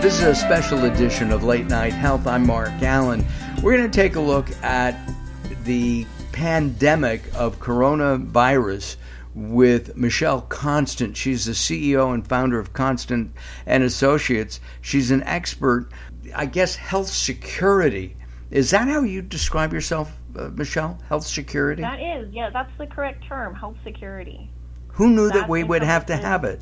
This is a special edition of Late Night Health. I'm Mark Alyn. We're going to take a look at the pandemic of coronavirus with Michelle Constant. She's the CEO and founder of Constant and Associates. She's an expert, I guess, health security. Is that how you describe yourself, uh, Michelle? Health security? That is, yeah, that's the correct term, health security. Who knew that we would have to have it?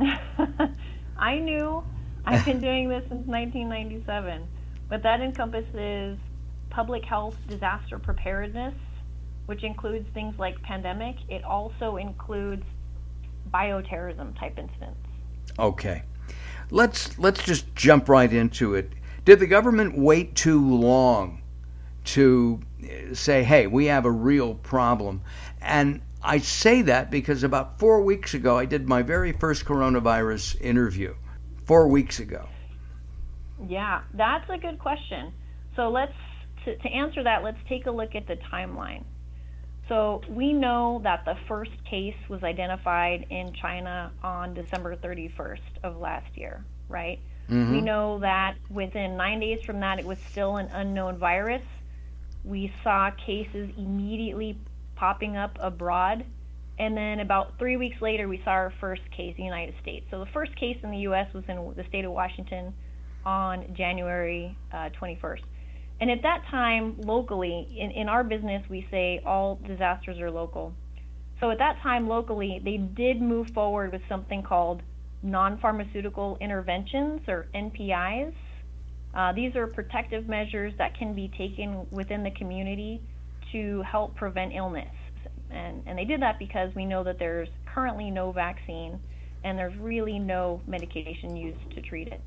I knew. I've been doing this since 1997. But that encompasses public health disaster preparedness, which includes things like pandemic. It also includes bioterrorism type incidents. Okay. Let's let's just jump right into it. Did the government wait too long to eh, say, "Hey, we have a real problem"? And I say that because about 4 weeks ago I did my very first coronavirus interview. 4 weeks ago. Yeah, that's a good question. So let's to, to answer that, let's take a look at the timeline. So we know that the first case was identified in China on December 31st of last year, right? Mm-hmm. We know that within nine days from that, it was still an unknown virus. We saw cases immediately popping up abroad. And then about three weeks later, we saw our first case in the United States. So the first case in the U.S. was in the state of Washington on January uh, 21st. And at that time, locally, in, in our business, we say all disasters are local. So at that time, locally, they did move forward with something called non pharmaceutical interventions or NPIs. Uh, these are protective measures that can be taken within the community to help prevent illness. And, and they did that because we know that there's currently no vaccine and there's really no medication used to treat it.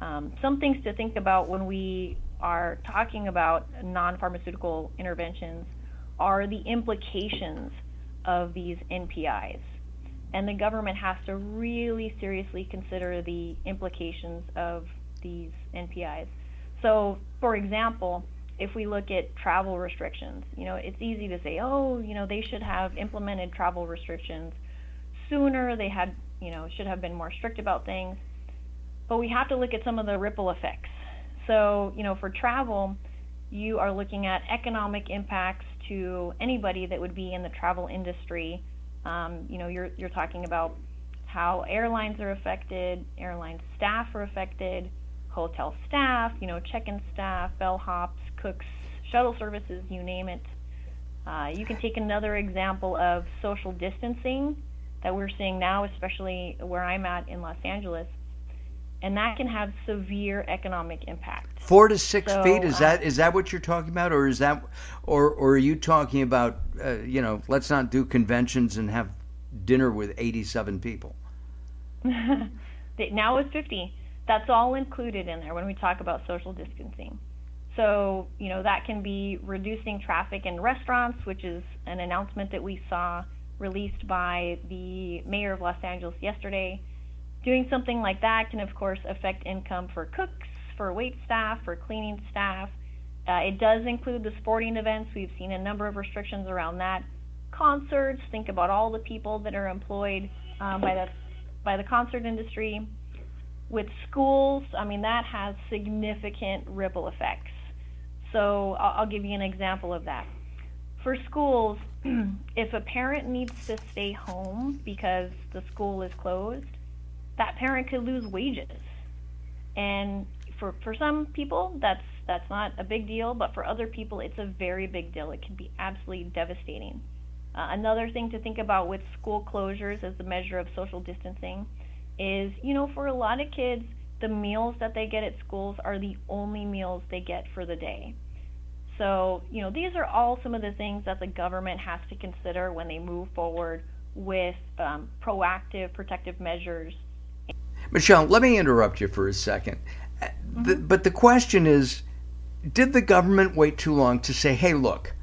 Um, some things to think about when we are talking about non pharmaceutical interventions are the implications of these NPIs. And the government has to really seriously consider the implications of these NPIs. So, for example, if we look at travel restrictions, you know, it's easy to say, oh, you know, they should have implemented travel restrictions sooner. They had, you know, should have been more strict about things. But we have to look at some of the ripple effects. So, you know, for travel, you are looking at economic impacts to anybody that would be in the travel industry. Um, you know, you're you're talking about how airlines are affected, airline staff are affected, hotel staff, you know, check-in staff, bellhops, cooks, shuttle services, you name it. Uh, you can take another example of social distancing that we're seeing now, especially where I'm at in Los Angeles and that can have severe economic impact. Four to six so, feet is uh, that is that what you're talking about, or is that, or or are you talking about, uh, you know, let's not do conventions and have dinner with 87 people? now it's 50. That's all included in there when we talk about social distancing. So you know that can be reducing traffic in restaurants, which is an announcement that we saw released by the mayor of Los Angeles yesterday Doing something like that can, of course, affect income for cooks, for wait staff, for cleaning staff. Uh, it does include the sporting events. We've seen a number of restrictions around that. Concerts, think about all the people that are employed um, by the by the concert industry. With schools, I mean that has significant ripple effects. So I'll, I'll give you an example of that. For schools, if a parent needs to stay home because the school is closed, that parent could lose wages. And for for some people, that's that's not a big deal, but for other people, it's a very big deal. It can be absolutely devastating. Uh, another thing to think about with school closures as a measure of social distancing is, you know, for a lot of kids, the meals that they get at schools are the only meals they get for the day. So, you know, these are all some of the things that the government has to consider when they move forward with um, proactive protective measures Michelle, let me interrupt you for a 2nd mm-hmm. the, but the question is did the government wait too long to say, hey, look,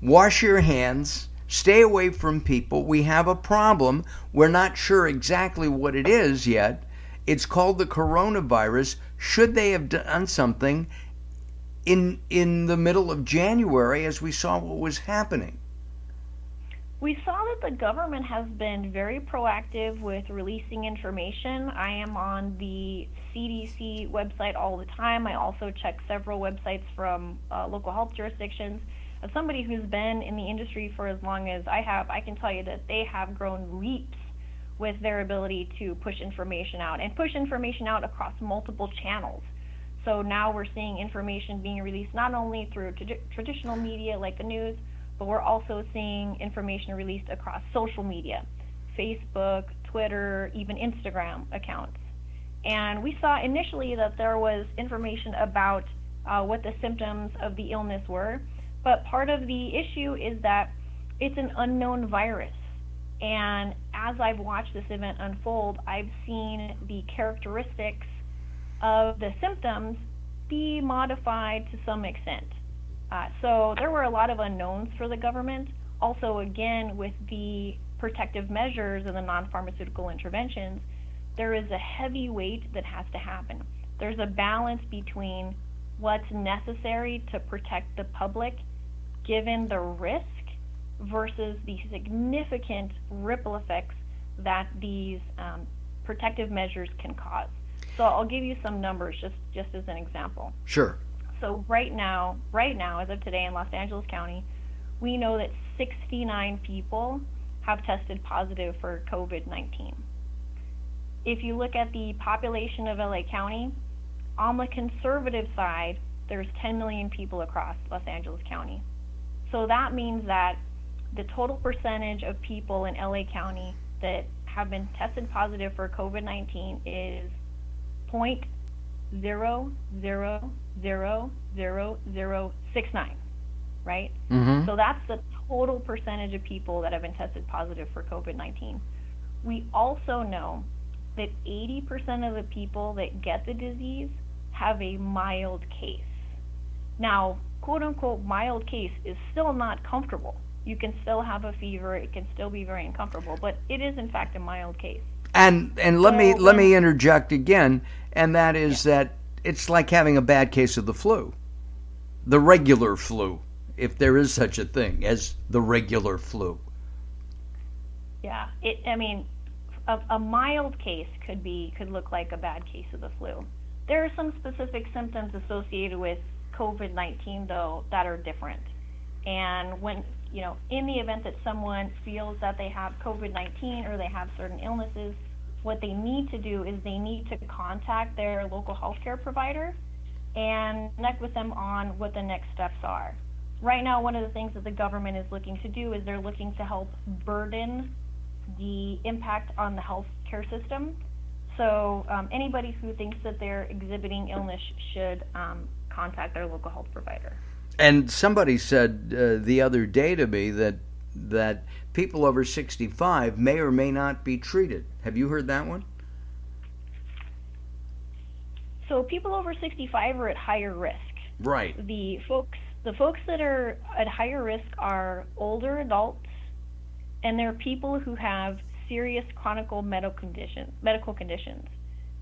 wash your hands, stay away from people, we have a problem, we're not sure exactly what it is yet, it's called the coronavirus. Should they have done something in in the middle of January as we saw what was happening? We saw that the government has been very proactive with releasing information. I am on the CDC website all the time. I also check several websites from uh, local health jurisdictions. As somebody who's been in the industry for as long as I have, I can tell you that they have grown leaps with their ability to push information out and push information out across multiple channels. So now we're seeing information being released not only through tra- traditional media like the news, but we're also seeing information released across social media Facebook, Twitter, even Instagram accounts. And we saw initially that there was information about uh, what the symptoms of the illness were, but part of the issue is that it's an unknown virus. And as I've watched this event unfold, I've seen the characteristics of the symptoms be modified to some extent. Uh, so there were a lot of unknowns for the government. Also, again, with the protective measures and the non pharmaceutical interventions, there is a heavy weight that has to happen. There's a balance between what's necessary to protect the public given the risk versus the significant ripple effects that these um, protective measures can cause. So I'll give you some numbers just, just as an example. Sure. So right now, right now, as of today in Los Angeles County, we know that 69 people have tested positive for COVID-19. If you look at the population of LA County, on the conservative side, there's 10 million people across Los Angeles County. So that means that the total percentage of people in LA County that have been tested positive for COVID 19 is 0.000069, right? Mm-hmm. So that's the total percentage of people that have been tested positive for COVID 19. We also know that 80% of the people that get the disease have a mild case. Now, quote unquote mild case is still not comfortable. You can still have a fever, it can still be very uncomfortable, but it is in fact a mild case. And and let me let me interject again, and that is yeah. that it's like having a bad case of the flu. The regular flu, if there is such a thing as the regular flu. Yeah, it I mean a, a mild case could be could look like a bad case of the flu. There are some specific symptoms associated with COVID 19, though, that are different. And when, you know, in the event that someone feels that they have COVID 19 or they have certain illnesses, what they need to do is they need to contact their local healthcare provider and connect with them on what the next steps are. Right now, one of the things that the government is looking to do is they're looking to help burden the impact on the healthcare system. So, um, anybody who thinks that they're exhibiting illness should um, contact their local health provider. And somebody said uh, the other day to me that that people over 65 may or may not be treated. Have you heard that one? So people over 65 are at higher risk. Right. The folks the folks that are at higher risk are older adults and they're people who have serious chronic medical conditions medical conditions.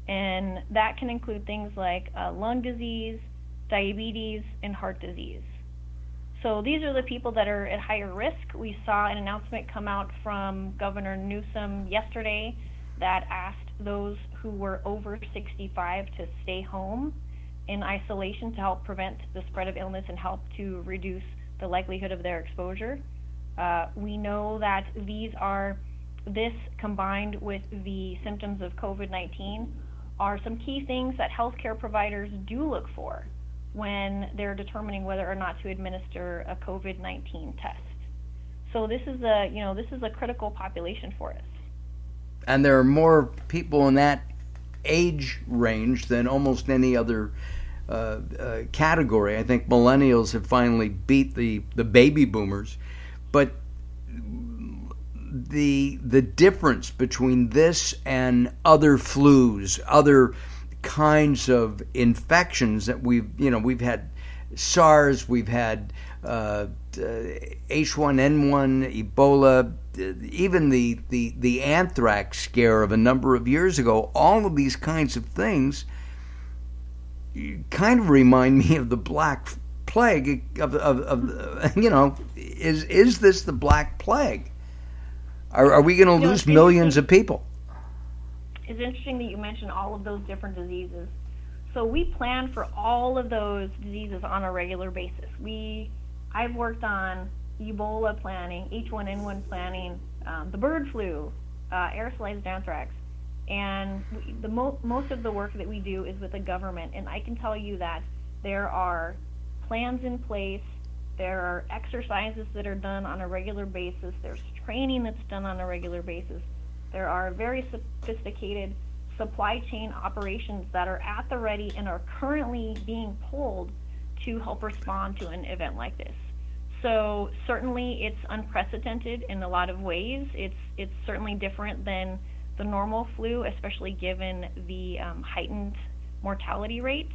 And that can include things like uh, lung disease, diabetes, and heart disease. So these are the people that are at higher risk. We saw an announcement come out from Governor Newsom yesterday that asked those who were over 65 to stay home in isolation to help prevent the spread of illness and help to reduce the likelihood of their exposure. Uh, we know that these are, this combined with the symptoms of COVID 19, are some key things that healthcare providers do look for when they're determining whether or not to administer a COVID-19 test. So this is a, you know, this is a critical population for us. And there are more people in that age range than almost any other uh, uh, category. I think millennials have finally beat the, the baby boomers, but the the difference between this and other flus, other kinds of infections that we've you know we've had SARS, we've had uh, H1N1, Ebola, even the, the the anthrax scare of a number of years ago. All of these kinds of things kind of remind me of the Black Plague of, of, of you know is is this the Black Plague? Are, are we going to lose millions of people? It's interesting that you mentioned all of those different diseases. So we plan for all of those diseases on a regular basis. We, I've worked on Ebola planning, H1N1 planning, um, the bird flu, uh, aerosolized anthrax, and we, the mo- most of the work that we do is with the government. And I can tell you that there are plans in place. There are exercises that are done on a regular basis. There's training that's done on a regular basis. There are very sophisticated supply chain operations that are at the ready and are currently being pulled to help respond to an event like this. So certainly it's unprecedented in a lot of ways. It's it's certainly different than the normal flu, especially given the um, heightened mortality rate.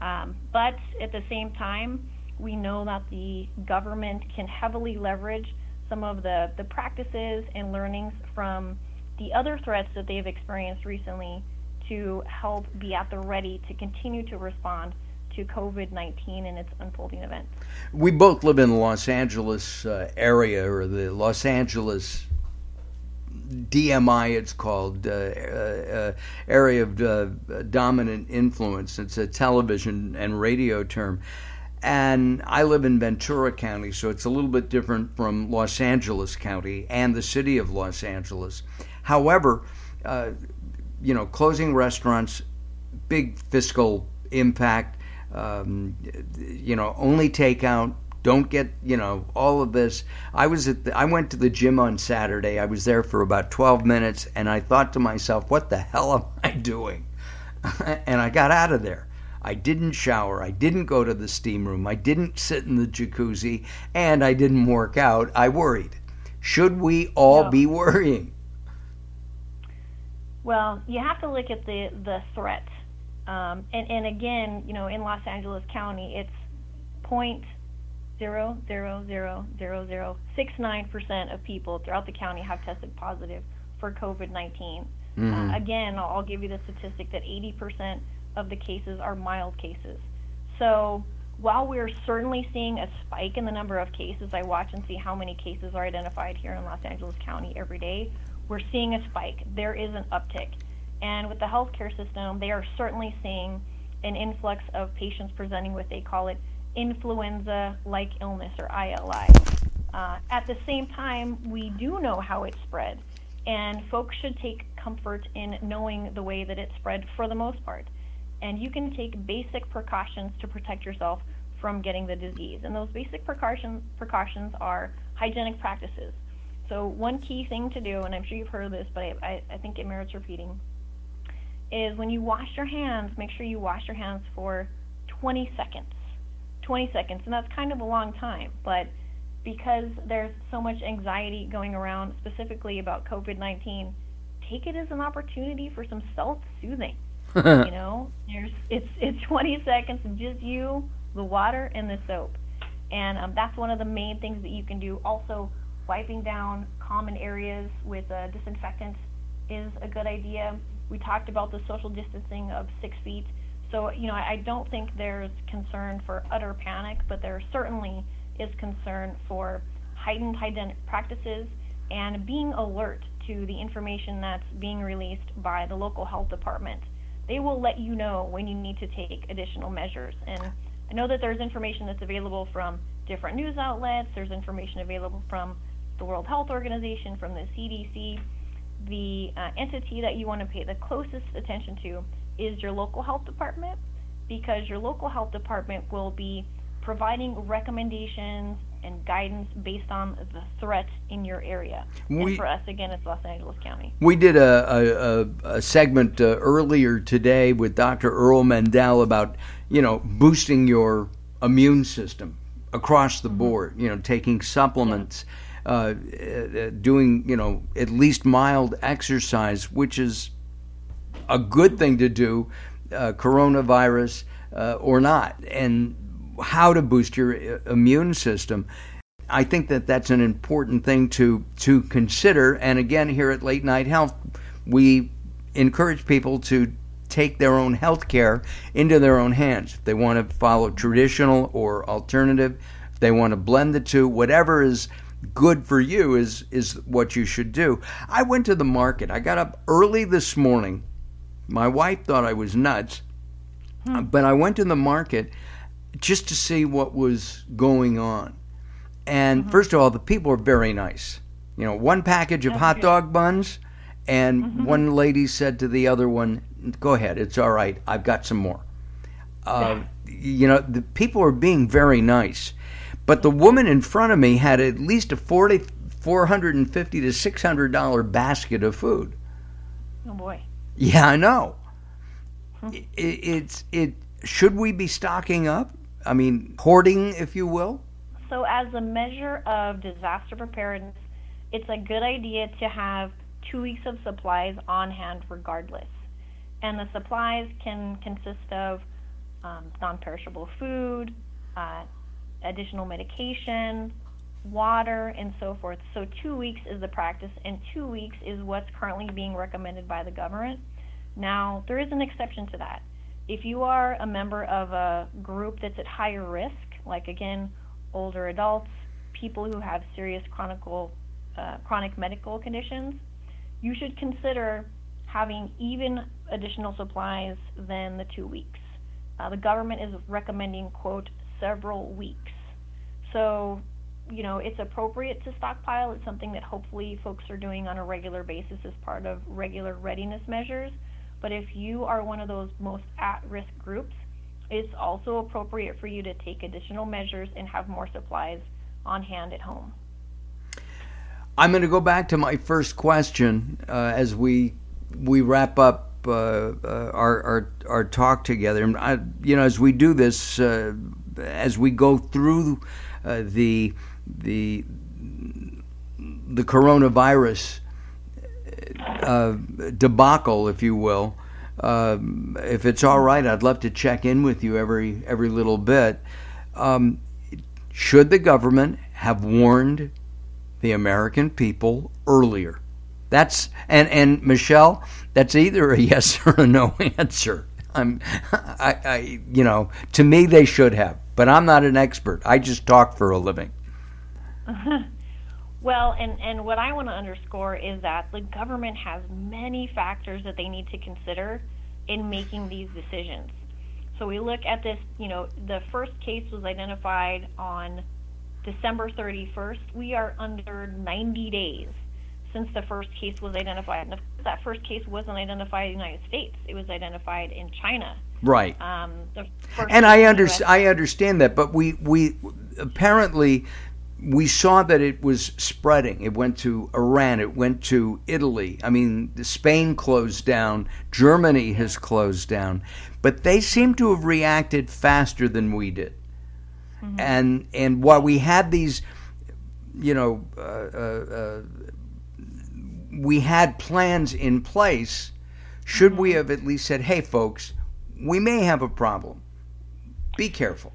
Um, but at the same time, we know that the government can heavily leverage some of the, the practices and learnings from the other threats that they've experienced recently to help be at the ready to continue to respond to COVID 19 and its unfolding events. We both live in the Los Angeles uh, area, or the Los Angeles DMI, it's called, uh, uh, area of uh, dominant influence. It's a television and radio term. And I live in Ventura County, so it's a little bit different from Los Angeles County and the city of Los Angeles. However, uh, you know, closing restaurants, big fiscal impact. Um, you know, only takeout. Don't get you know all of this. I was at the, I went to the gym on Saturday. I was there for about twelve minutes, and I thought to myself, "What the hell am I doing?" and I got out of there. I didn't shower. I didn't go to the steam room. I didn't sit in the jacuzzi, and I didn't work out. I worried. Should we all be worrying? Well, you have to look at the the threat, um, and and again, you know, in Los Angeles County, it's point zero zero zero zero zero six nine percent of people throughout the county have tested positive for COVID 19 Mhm. Uh, again, I'll, I'll give you the statistic that 80% of the cases are mild cases. So while we're certainly seeing a spike in the number of cases, I watch and see how many cases are identified here in Los Angeles County every day. We're seeing a spike. There is an uptick. And with the healthcare system, they are certainly seeing an influx of patients presenting with, they call it influenza like illness or ILI. Uh, at the same time, we do know how it spread, and folks should take comfort in knowing the way that it spread for the most part. And you can take basic precautions to protect yourself from getting the disease. And those basic precautions precautions are hygienic practices. So one key thing to do, and I'm sure you've heard of this, but I, I, I think it merits repeating, is when you wash your hands, make sure you wash your hands for 20 seconds. 20 seconds, and that's kind of a long time, but because there's so much anxiety going around, specifically about COVID 19, take it as an opportunity for some self soothing. you know, there's it's it's 20 seconds of just you, the water, and the soap, and um, that's one of the main things that you can do. Also, wiping down common areas with uh, disinfectant is a good idea. We talked about the social distancing of six feet. So, you know, I I don't think there's concern for utter panic, but there certainly is concern for heightened hygienic practices and being alert to the information that's being released by the local health department. They will let you know when you need to take additional measures. And I know that there's information that's available from different news outlets, there's information available from the World Health Organization, from the CDC. The uh, entity that you want to pay the closest attention to is your local health department because your local health department will be providing recommendations and guidance based on the threat in your area. We- and for us, again, it's Los Angeles County. We did a, a, a, segment uh, earlier today with Dr. Earl Mindell about, you know, boosting your immune system across the board, you know, taking supplements, uh, uh, doing, you know, at least mild exercise, which is a good thing to do, uh, coronavirus uh, or not, and how to boost your uh, immune system. I think that that's an important thing to to consider. And again, here at Late Night Health, we encourage people to take their own health care into their own hands. If they want to follow traditional or alternative, if they want to blend the two, whatever is good for you is is what you should do. I went to the market. I got up early this morning. My wife thought I was nuts, hmm. but I went to the market just to see what was going on. And mm-hmm. first of all, the people are very nice. You know, one package of hot dog buns, and mm-hmm. one lady said to the other one, "Go ahead, it's all right. I've got some more." Uh, you know, the people are being very nice. But the woman in front of me had at least a 40, 450 to six hundred dollar basket of food. Oh boy. Yeah, I know. Hmm. It, it's it. Should we be stocking up? I mean, hoarding, if you will. So, as a measure of disaster preparedness, it's a good idea to have two weeks of supplies on hand, regardless. And the supplies can consist of um, non-perishable food, uh, additional medication, water, and so forth. So two weeks is the practice, and two weeks is what's currently being recommended by the government. Now, there is an exception to that. If you are a member of a group that's at higher risk, like again, older adults, people who have serious chronic, uh, chronic medical conditions, you should consider having even additional supplies than the two weeks. Uh, the government is recommending, quote, several weeks. So, you know, it's appropriate to stockpile. It's something that hopefully folks are doing on a regular basis as part of regular readiness measures. But if you are one of those most at risk groups, it's also appropriate for you to take additional measures and have more supplies on hand at home. I'm going to go back to my first question uh, as we we wrap up uh, uh, our, our our talk together. I, you know, as we do this, uh, as we go through the the the coronavirus debacle, if you will. Uh, if it's all right, I'd love to check in with you every every little bit. Um, should the government have warned the American people earlier? That's and and Michelle, that's either a yes or a no answer. I'm, I, I, you know, to me they should have, but I'm not an expert. I just talk for a living. Well, and, and what I want to underscore is that the government has many factors that they need to consider in making these decisions. So we look at this, you know, the first case was identified on December 31st. We are under 90 days since the first case was identified. And that first case wasn't identified in the United States; it was identified in China. Right. Um, and I understand. I understand that, but we we apparently we saw that it was spreading. It went to Iran. It went to Italy. I mean, Spain closed down. Germany has closed down, but they seem to have reacted faster than we did. Mm-hmm. And and while we had these, you know, uh, uh, uh we had plans in place, should we have at least said, hey, folks, we may have a problem. Be careful.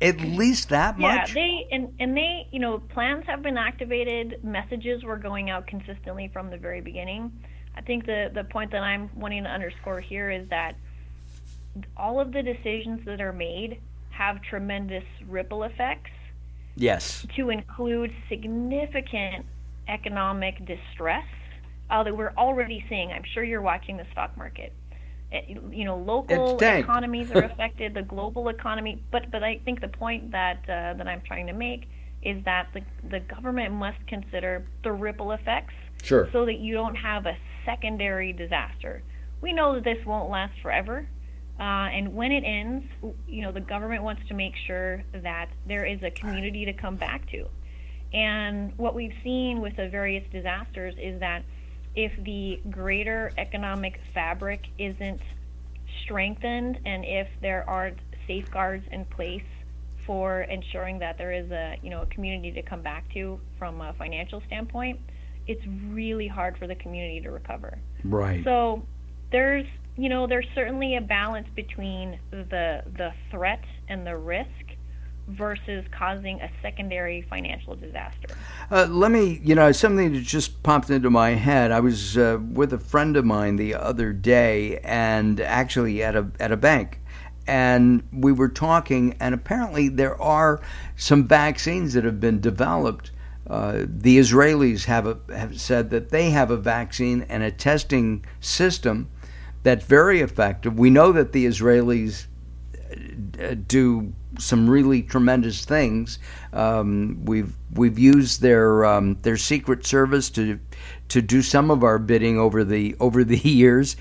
At least that much. Yeah, they and, and they, you know, plans have been activated. Messages were going out consistently from the very beginning. I think the the point that I'm wanting to underscore here is that all of the decisions that are made have tremendous ripple effects. Yes. To include significant economic distress uh, that we're already seeing. I'm sure you're watching the stock market. Eh, you know, local economies are affected, the global economy. But but I think the point that uh, that I'm trying to make is that the the government must consider the ripple effects, sure. so that you don't have a secondary disaster. We know that this won't last forever. Uh, and when it ends, you know, the government wants to make sure that there is a community to come back to. And what we've seen with the various disasters is that if the greater economic fabric isn't strengthened and if there aren't safeguards in place for ensuring that there is a you know a community to come back to from a financial standpoint, it's really hard for the community to recover. Right. So there's you know there's certainly a balance between the the threat and the risk versus causing a secondary financial disaster. Uh, let me, you know, something that just popped into my head. I was uh, with a friend of mine the other day, and actually at a at a bank, and we were talking, and apparently there are some vaccines that have been developed Uh, the Israelis have, a, have said that they have a vaccine and a testing system that's very effective. We know that the Israelis uh, do some really tremendous things. Um, we've we've used their um, their secret service to to do some of our bidding over the over the years.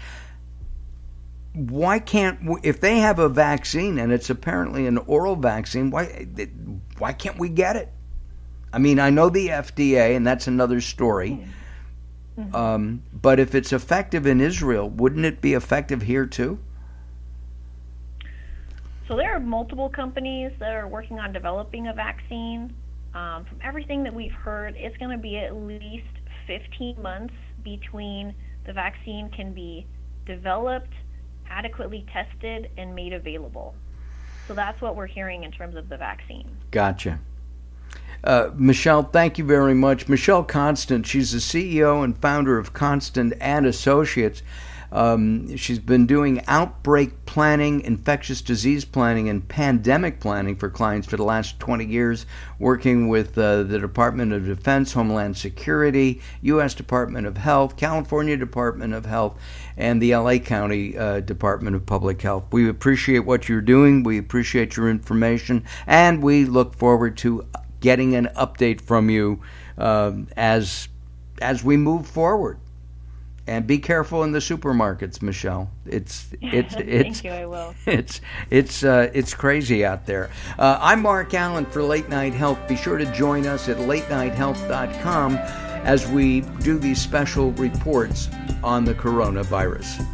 Why can't if they have a vaccine and it's apparently an oral vaccine? Why why can't we get it? I mean, I know the FDA, and that's another story. Mm-hmm. Um, but if it's effective in Israel, wouldn't it be effective here too? So there are multiple companies that are working on developing a vaccine. Um, from everything that we've heard, it's going to be at least 15 months between the vaccine can be developed, adequately tested, and made available. So that's what we're hearing in terms of the vaccine. Gotcha. Uh, Michelle, thank you very much. Michelle Constant, she's the CEO and founder of Constant and Associates. Um, she's been doing outbreak planning, infectious disease planning, and pandemic planning for clients for the last 20 years, working with uh, the Department of Defense, Homeland Security, U.S. Department of Health, California Department of Health, and the LA County uh, Department of Public Health. We appreciate what you're doing, we appreciate your information, and we look forward to getting an update from you uh, as as we move forward and be careful in the supermarkets, Michelle. It's it's it's Thank you, I will. It's it's uh, it's crazy out there. Uh, I'm Mark Alyn for Late Night Health. Be sure to join us at latenighthealth.com as we do these special reports on the coronavirus.